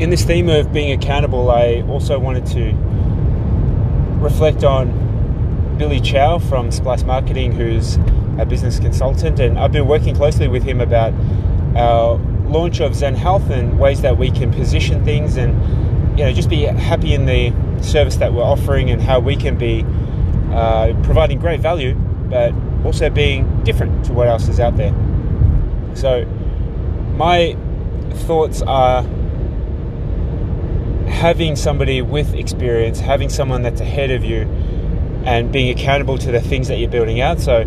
in this theme of being accountable, I also wanted to reflect on Billy Chow from Splice Marketing, who's a business consultant, and I've been working closely with him about our launch of Zen Health and ways that we can position things and you know just be happy in the service that we're offering and how we can be uh, providing great value, but also being different to what else is out there. So, my thoughts are having somebody with experience, having someone that's ahead of you, and being accountable to the things that you're building out. So,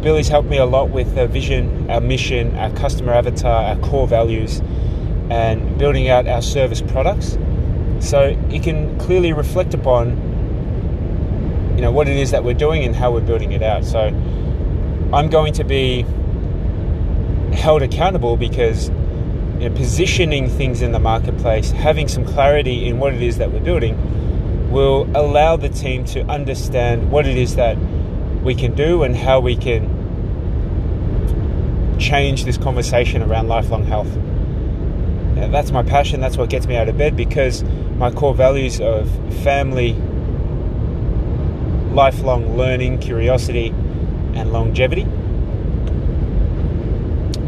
Billy's helped me a lot with our vision, our mission, our customer avatar, our core values, and building out our service products. So you can clearly reflect upon, you know, what it is that we're doing and how we're building it out. So I'm going to be held accountable because you know, positioning things in the marketplace, having some clarity in what it is that we're building, will allow the team to understand what it is that we can do and how we can change this conversation around lifelong health. Now, that's my passion, that's what gets me out of bed because my core values of family, lifelong learning, curiosity, and longevity.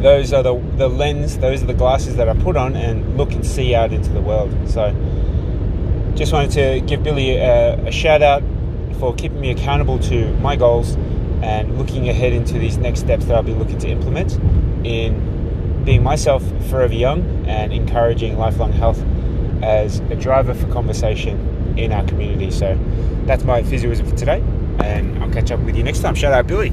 Those are the, the lens, those are the glasses that I put on and look and see out into the world. So, just wanted to give Billy a, a shout out for keeping me accountable to my goals and looking ahead into these next steps that I'll be looking to implement in being myself forever young and encouraging lifelong health as a driver for conversation in our community. So that's my physioism for today, and I'll catch up with you next time. Shout out, Billy.